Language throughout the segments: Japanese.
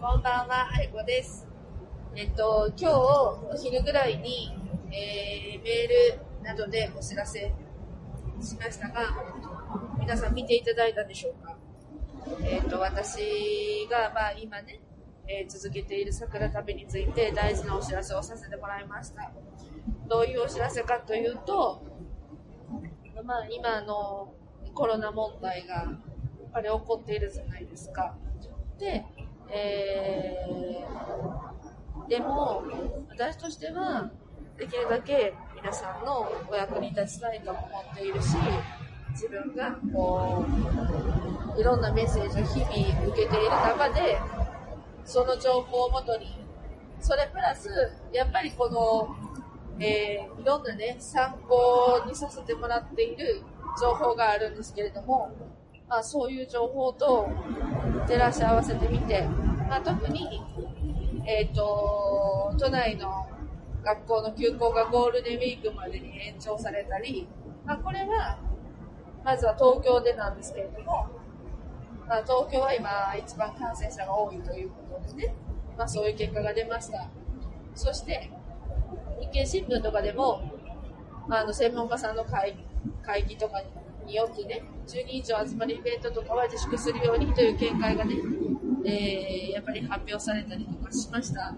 こんばんは、あいこです。えっと、今日お昼ぐらいに、えーメールなどでお知らせしましたが、皆さん見ていただいたでしょうか？えっと、私が、まあ今ね、えー続けている桜旅について大事なお知らせをさせてもらいました。どういうお知らせかというと、まあ今のコロナ問題がやっぱり起こっているじゃないですか。で、えーでも私としてはできるだけ皆さんのお役に立ちたいと思っているし自分がこういろんなメッセージを日々受けている中でその情報をもとにそれプラスやっぱりこの、えーいろんなね参考にさせてもらっている情報があるんですけれども、まあ、そういう情報と照らし合わせてみて、まあ、特に、えっと都内の学校の休校がゴールデンウィークまでに延長されたり、まあ、これはまずは東京でなんですけれども、まあ、東京は今一番感染者が多いということでね、まあ、そういう結果が出ました。そして日経新聞とかでも、まあ、あの専門家さんの会議会議とかによってね10人以上集まるイベントとかは自粛するようにという見解がね、えーやっぱり発表されたりとかしました。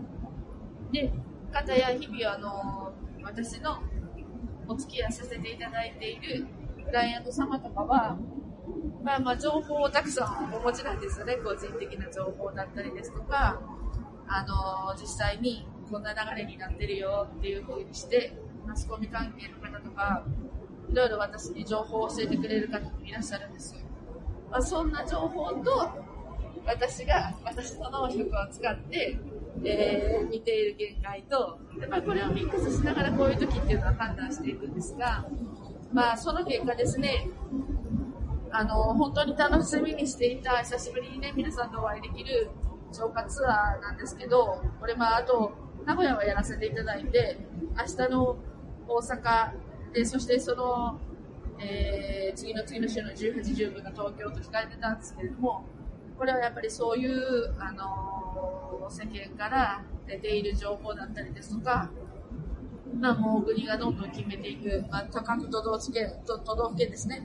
で方や日々あの私のお付き合いさせていただいているクライアント様とかは、まあ、まあ情報をたくさんお持ちなんですよね個人的な情報だったりですとか。あの実際にこんな流れになってるよっていう風にしてマスコミ関係の方とかいろいろ私に情報を教えてくれる方もいらっしゃるんですよ、まあ、そんな情報と私が私の能力を使って、えー見ている見解とで、まあ、これをミックスしながらこういう時っていうのは判断していくんですが、まあ、その結果ですねあの本当に楽しみにしていた久しぶりにね皆さんとお会いできる浄化ツアーなんですけどこれまああと名古屋はやらせていただいて明日の大阪でそしてその、えー次の次の週の18、10分が東京と控えてたんですけれどもこれはやっぱりそういう、あの世間から出ている情報だったりですとかまあ、もう国がどんどん決めていく、まあ、各都道府県都都道府県ですね、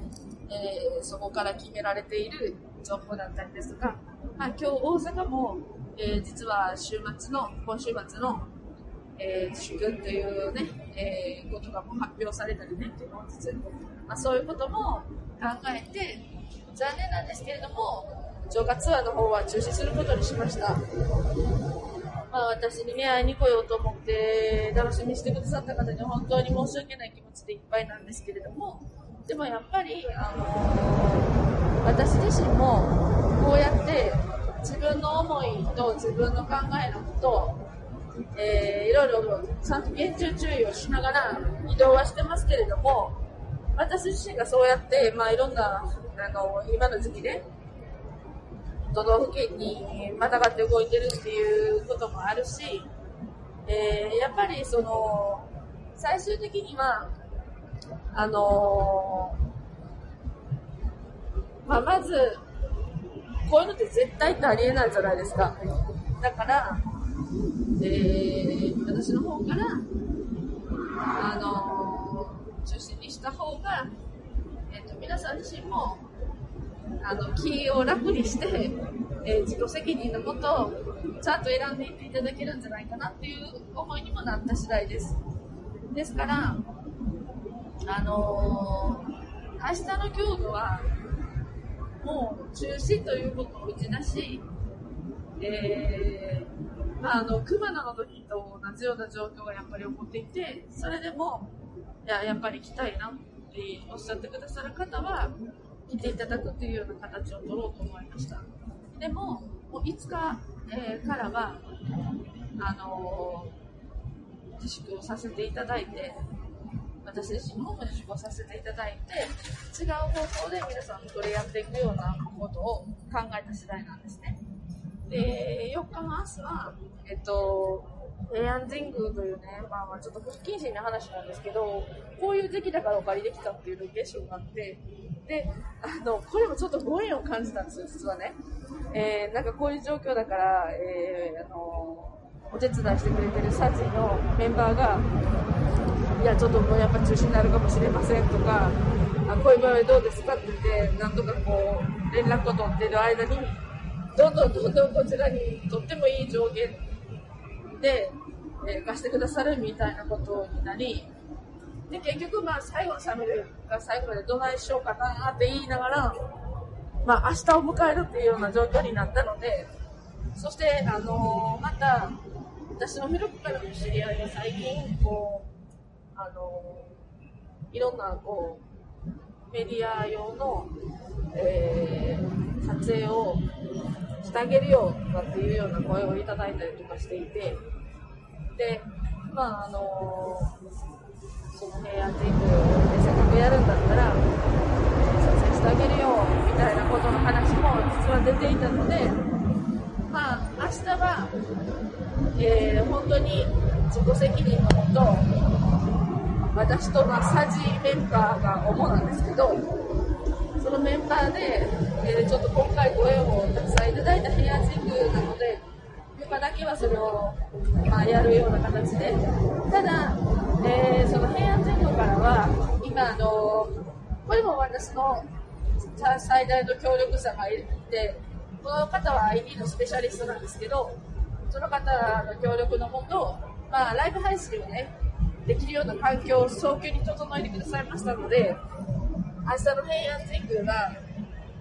えーそこから決められている情報だったりですとか、まあ、今日大阪も、えー実は週末の今週末の、えー祝というね、えーことがも発表されたりねっていうのを実はまあ、そういうことも考えて残念なんですけれども浄化ツアーの方は中止することにしました。まあ、私にね、会いに来ようと思って、楽しみにしてくださった方に本当に申し訳ない気持ちでいっぱいなんですけれども、でもやっぱり、あの私自身も、こうやって自分の思いと自分の考えのことを、えーいろいろちゃんと厳重注意をしながら移動はしてますけれども、私自身がそうやって、まあ、いろんな、あの、今の時期ね、都道府県にまたがって動いてるっていうこともあるし、えーやっぱりその最終的にはあのーまあ、まずこういうのって絶対ってありえないじゃないですか。だから、え私の方からあの中心にした方が、えー、と皆さん自身もあの気を楽にして、えー自己責任のもとをちゃんと選んでいっていただけるんじゃないかなっていう思いにもなった次第です。ですからあのー明日の強度はもう中止ということを打ち出し、えーあ、の熊野の時と同じような状況がやっぱり起こっていてそれでもいややっぱり来たいなっておっしゃってくださる方は来ていただくというような形を取ろうと思いました。でももう5日、えーからはあのー自粛をさせていただいて私自身も自粛をさせていただいて違う方法で皆さんと触れ合っていくようなことを考えた次第なんですね。で4日の朝は、えっと、平安神宮というね、まあ、まあちょっと不謹慎な話なんですけど、こういう時期だからお借りできたっていうロケーションがあって、で、あの、これもちょっとご縁を感じたんですよ、実はね。えー、なんかこういう状況だから、えー、あのお手伝いしてくれてるサジのメンバーが、いや、ちょっともうやっぱ中止になるかもしれませんとか、あこういう場合どうですかって言って、なんとかこう、連絡を取ってる間に、どんどんどんどんこちらにとってもいい上限で、え、貸してくださるみたいなことになり、で、結局まあ最後のサムルが最後までどないしようかなって言いながら、まあ明日を迎えるっていうような状況になったので、そして、あのー、また、私の古くからの知り合いが最近、こう、あのー、いろんな、こう、メディア用の、えー、撮影をてあげるよとかっていうような声をいただいたりとかしていて、で、まああのその平安神宮でせっかくやるんだったら、撮影してあげるよみたいなことの話も実は出ていたので、まあ明日は、えー、本当に自己責任のもと、私とマッサージメンバーが主なんですけど、そのメンバーで、えー、ちょっと今回ご縁をたくさんいただいた平安神宮なので、他だけはそれを、まあ、やるような形で、ただ、えー、その平安神宮からは、今、あのこれも私の最大の協力者がいて、この方は IT のスペシャリストなんですけど、その方の協力のもと、まあ、ライブ配信をね、できるような環境を早急に整えてくださいましたので、明日の平安神宮が、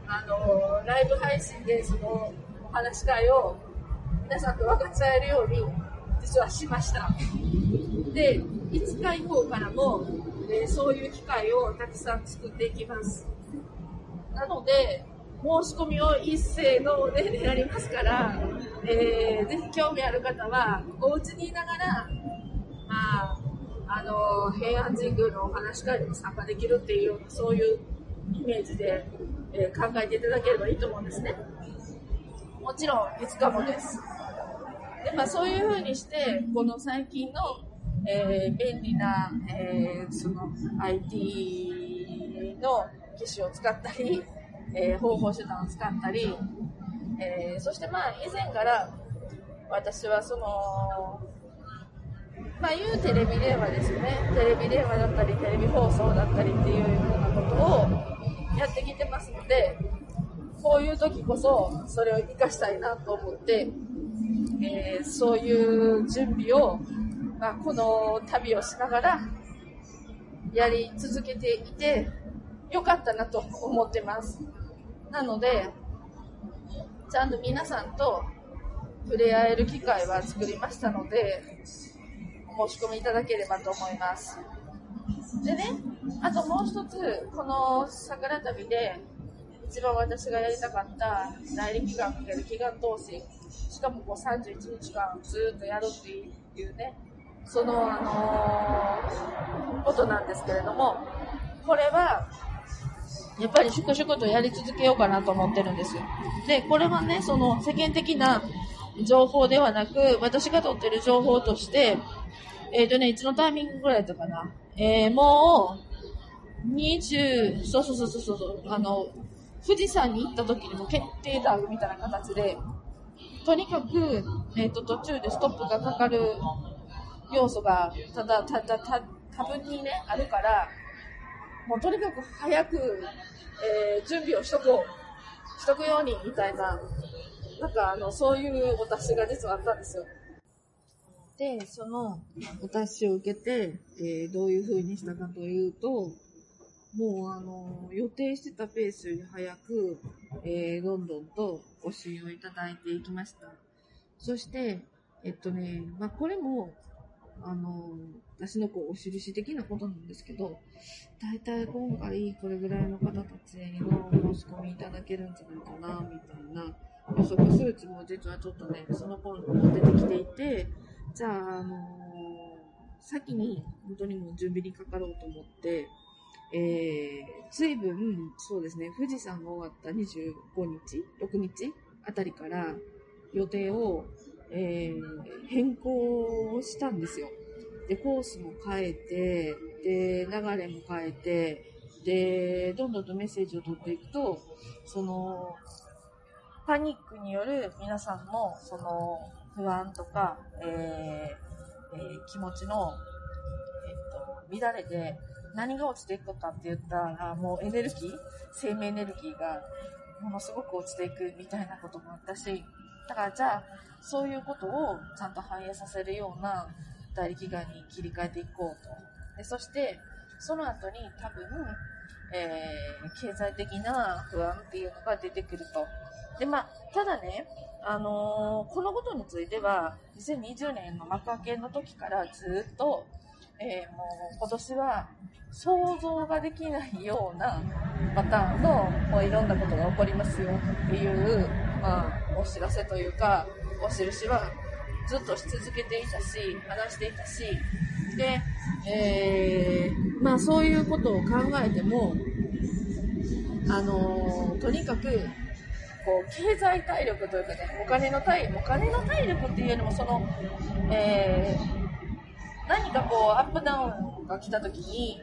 あのライブ配信でそのお話し会を皆さんと分かち合えるように、実はしました。で、5日以降からも、えー、そういう機会をたくさん作っていきます。なので、申し込みを一斉のでやりますから、えー、ぜひ興味ある方は、お家にいながら、まあ、あの、平安神宮のお話し会にも参加できるっていうような、そういうイメージで、えー、考えていただければいいと思うんですね。もちろん、5日もです。で、まあ、そういうふうにして、この最近の、えー、便利な、えー、その IT の機種を使ったり、え、方法手段を使ったり、え、そしてまあ以前から私はその、まあいうテレビ電話ですね。テレビ電話だったり、テレビ放送だったりっていうようなことをやってきてますので、こういう時こそそれを活かしたいなと思って、えー、そういう準備を、まあ、この旅をしながらやり続けていてよかったなと思ってます。なので、ちゃんと皆さんと触れ合える機会は作りましたので、申し込みいただければと思います。でね、あともう一つ、この桜旅で一番私がやりたかった代理期間かける祈願投資しかもこう31日間ずっとやるっていうね、その、あのー、ことなんですけれども、これは、やっぱり粛々とやり続けようかなと思ってるんですよ。で、これはね、その世間的な情報ではなく、私が取ってる情報として、えっ、ー、とね、いつのタイミングぐらいだったかな。えー、もう、20、そうそうそうそうそう、あの、富士山に行った時にも決定だみたいな形で、とにかく、えっ、ー、と、途中でストップがかかる要素が、ただ、ただ、た、多分にね、あるから、もうとにかく早く、えー、準備をしとこう、しとくように、みたいな、なんかあの、そういうお達しが実はあったんですよ。で、そのお達しを受けて、えー、どういう風にしたかというと、もうあの、予定してたペースより早く、えー、どんどんとご支援をいただいていきました。そして、えっとね、まあ、これも、あの、私のこう、お印的なことなんですけど、大体今回これぐらいの方たちの申し込みいただけるんじゃないかな、みたいな予測数値も実はちょっとね、その頃出てきていて、じゃあ、あの先に本当にもう準備にかかろうと思って、えー、随分、そうですね、富士山が終わった25日、6日あたりから予定を、えー、変更したんですよ。で、コースも変えて、で、流れも変えて、で、どんどんとメッセージを取っていくと、その、パニックによる皆さんのその不安とか、えーえー、気持ちの、えーと、乱れで何が落ちていくかって言ったらもうエネルギー生命エネルギーがものすごく落ちていくみたいなこともあったしだからじゃあそういうことをちゃんと反映させるような大力眼に切り替えていこうと。でそしてその後に多分、えー、経済的な不安っていうのが出てくると。で、まあ、ただね、あのー、このことについては、2020年の幕開けの時からずっと、えー、もう今年は想像ができないようなパターンのもういろんなことが起こりますよっていう、まあ、お知らせというか、お印はずっとし続けていたし、話していたし、で、えー、まあそういうことを考えても、あのー、とにかくこう経済体力というかねお金の体お金の体力っていうよりもその、えー、何かこうアップダウンが来た時に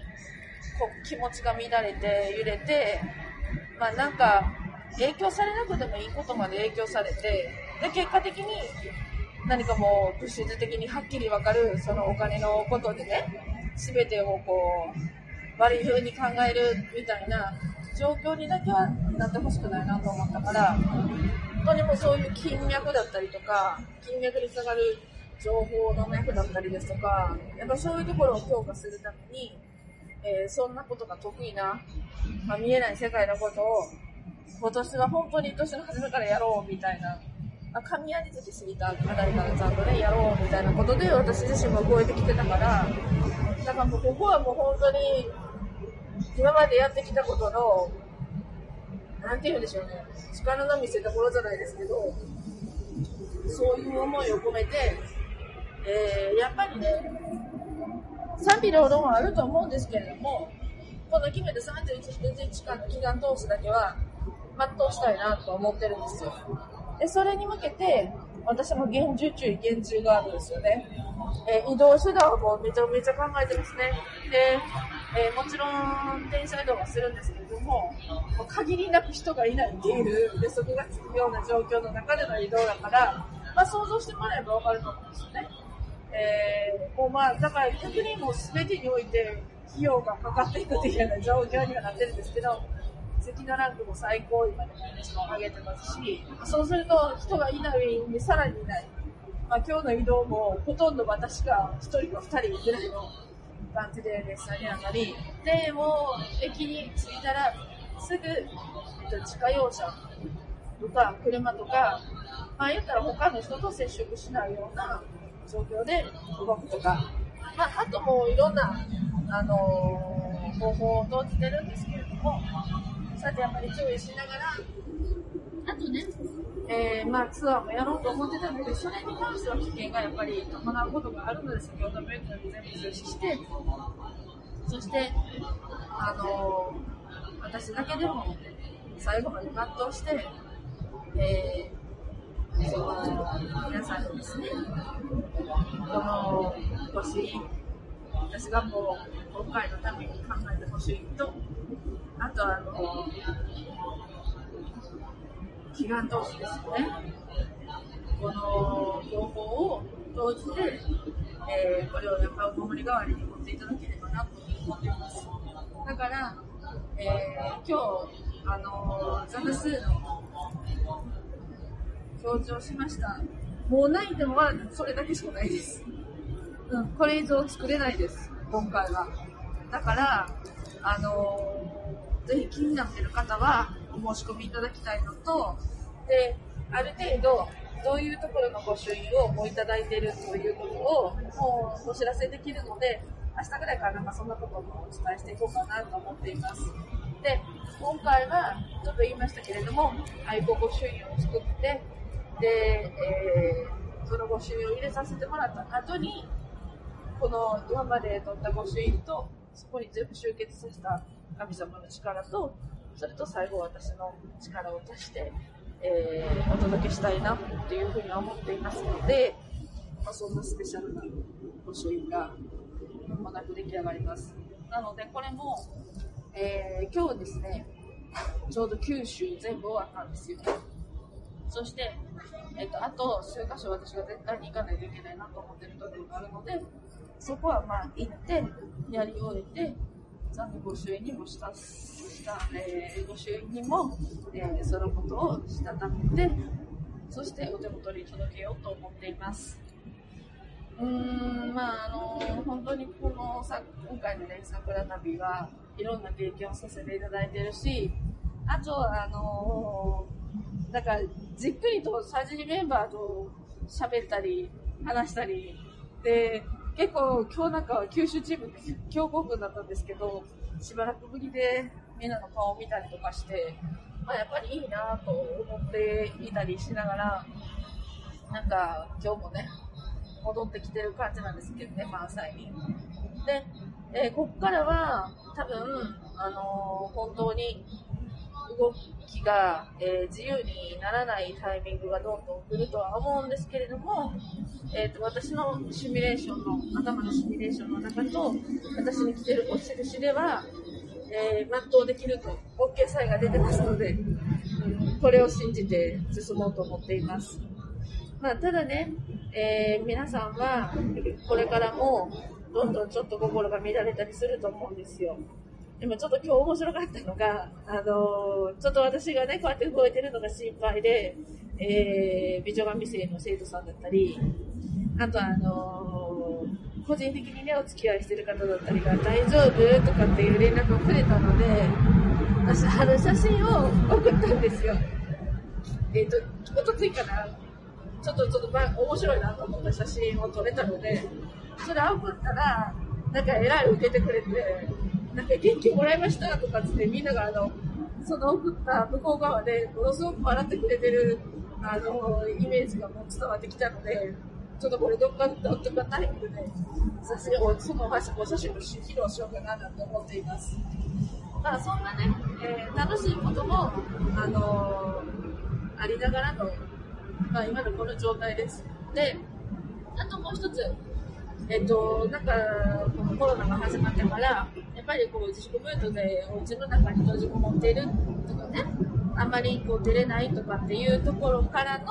こう気持ちが乱れて揺れてまあなんか影響されなくてもいいことまで影響されてで結果的に何かもう物質的にはっきり分かるそのお金のことでね全てをこう悪い風に考えるみたいな状況にだけはなってほしくないなと思ったから、本当にもうそういう金脈だったりとか、金脈につながる情報の脈だったりですとか、やっぱそういうところを強化するために、えー、そんなことが得意な、まあ、見えない世界のことを、今年は本当に年の初めからやろうみたいな、あ神谷月過ぎたあたりからちゃんとね、やろうみたいなことで私自身も動いてきてたから、だからもうここはもう本当に今までやってきたことの、なんて言うんでしょうね、力の見せ所じゃないですけど、そういう思いを込めて、えー、やっぱりね、賛否両論はあると思うんですけれども、この決めて31日間の祈願投資だけは全うしたいなと思ってるんですよ。で、それに向けて、私も厳重注意、厳重ガードですよね。えー、移動手段もめちゃめちゃ考えてますね。で、えー、もちろん電車移動はするんですけれども、も限りなく人がいないっていう予測がつくような状況の中での移動だから、まあ、想像してもらえばわかると思うんですよね。えー、もうまあ、だから逆にもう全てにおいて費用がかかっていくっていうような状況にはなってるんですけど、席のランクも最高位までマイナスも上げてますし、そうすると人がいない上にさらにいない。まあ、今日の移動もほとんど私が1人か2人ぐらいの感じで列車に上がり、で、もう駅に着いたらすぐ、えっと、自家用車とか車とか、まあ言ったら他の人と接触しないような状況で動くとか、まあ、あともういろんな、あのー、方法を投じてるんですけれども、そうやってやっぱり注意しながら、あとね、えー、まあ、ツアーもやろうと思ってたんだけど、それに関しては危険がやっぱり伴うことがあるので、先ほども言ったように全部中止して、そして、あのー、私だけでも最後まで全うして、えー、その皆さんにですね、この年、私がもう今回のために考えてほしいと、あとあの、祈願投資ですよね。この情報を投じて、えー、これをやっぱお守り代わりに持っていただければなと思っています。だから、えー、今日、あのザブスーの表示をしました。もうないでもまだそれだけしかないです。うん、これ以上作れないです、今回は。だから、あのぜひ気になってる方はお申し込みいただきたいのと、で、ある程度、どういうところの御朱印をもういただいてるということを、もうお知らせできるので、明日ぐらいからなんかそんなこともお伝えしていこうかなと思っています。で、今回は、ちょっと言いましたけれども、愛好御朱印を作って、で、えー、その御朱印を入れさせてもらった後に、この今まで取った御朱印と、そこに全部集結させた神様の力と、それと最後私の力を足して、えー、お届けしたいなっていうふうには思っていますので、まあ、そんなスペシャルな御朱印が間もなく出来上がります。なので、これも、えー、今日ですね、ちょうど九州全部終わったんですよ。そして、えっと、あと数箇所私が絶対に行かないといけないなと思ってるところがあるので、そこはまあ行って、やり終えて、ちゃんと御朱印にもした、した、えー、御朱印にも、えーそのことをしたためて、そしてお手元に届けようと思っています。うーん、まああの本当にこのさ、今回のね、桜旅はいろんな経験をさせていただいてるし、あとあのなんかじっくりとサジリメンバーと喋ったり、話したり、で、結構今日なんか九州チーム強豪軍だったんですけど、しばらくぶりでみんなの顔を見たりとかして、まあ、やっぱりいいなと思っていたりしながら、なんか今日もね、戻ってきてる感じなんですけどね、満載に。で、えーこっからは多分、あのー本当に動きが、えー自由にならないタイミングがどんどん来るとは思うんですけれども、えー、と私のシミュレーションの頭のシミュレーションの中と私に来てるお印では、えー全うできると OK さえが出てますので、うんこれを信じて進もうと思っています。まあ、ただね、えー皆さんはこれからもどんどんちょっと心が乱れたりすると思うんですよ。でもちょっと今日面白かったのが、あのちょっと私がね、こうやって動いてるのが心配で、えー美女神生の生徒さんだったり、あとあのー個人的にね、お付き合いしてる方だったりが、大丈夫とかっていう連絡をくれたので、私、あの写真を送ったんですよ。えっ、と、おとついかな、ちょっとちょっと、ま、面白いなと思った写真を撮れたので、それ送ったら、なんかえらい受けてくれて、なんか元気もらいましたとかっつってみんながあの、その送った向こう側でものすごく笑ってくれてる、あの、イメージがもう伝わってきたので、ちょっとこれどっか、どっかタイミングで、さすがそのお写真を披露しようかななんて思っています。まあそんなね、えー楽しいことも、あのーありながらの、まあ今のこの状態です。で、あともう一つ、えっと、なんか、このコロナが始まってから、やっぱりこう自粛ムードでお家の中に閉じこもっているとかね、あんまりこう出れないとかっていうところからの、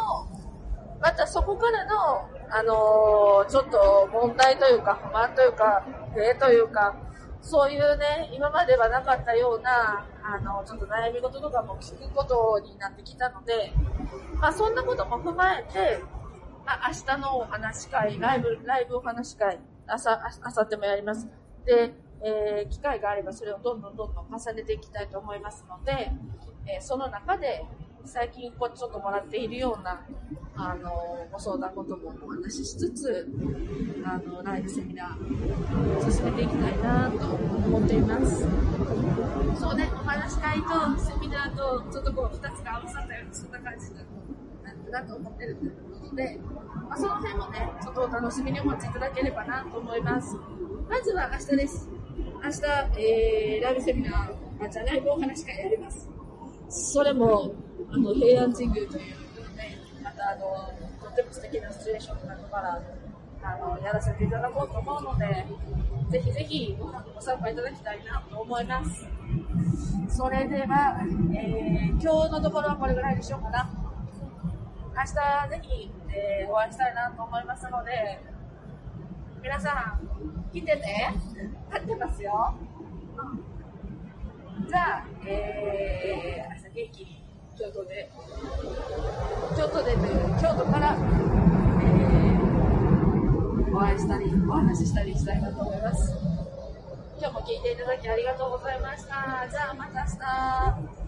またそこからの、あのーちょっと問題というか不満というか、不というか、そういうね、今まではなかったような、あの、ちょっと悩み事とかも聞くことになってきたので、まあそんなことも踏まえて、あ明日のお話会、ライブ、ライブお話会、朝、ああさってもやります。で、えー機会があればそれをどんどんどんどん重ねていきたいと思いますので、えーその中で、最近こうちょっともらっているような、あのー、ご相談事もお話ししつつ、あの、ライブセミナー進めていきたいなと思っています。そうね、お話し会とセミナーと、ちょっとこう、二つが合わさったような、そんな感じになるなと思ってるということで、まあ、その辺もね、ちょっとお楽しみにお待ちいただければなと思います。まずは明日です。明日、えー、ライブセミナー、あ、じゃあライブお話会やります。それも、あの、平安神宮という、ね、またあの、とても素敵なシチュエーションの中から、あの、やらせていただこうと思うので、ぜひぜひごご参加いただきたいなと思います。それでは、えー、今日のところはこれぐらいにしようかな。明日ぜひ、えーお会いしたいなと思いますので、皆さん、来てね。待ってますよ。うんじゃあ、えー、明日元気に京都で、京都でという、京都から、えー、お会いしたり、お話ししたりしたいなと思います。今日も聞いていただきありがとうございました。じゃあまた明日。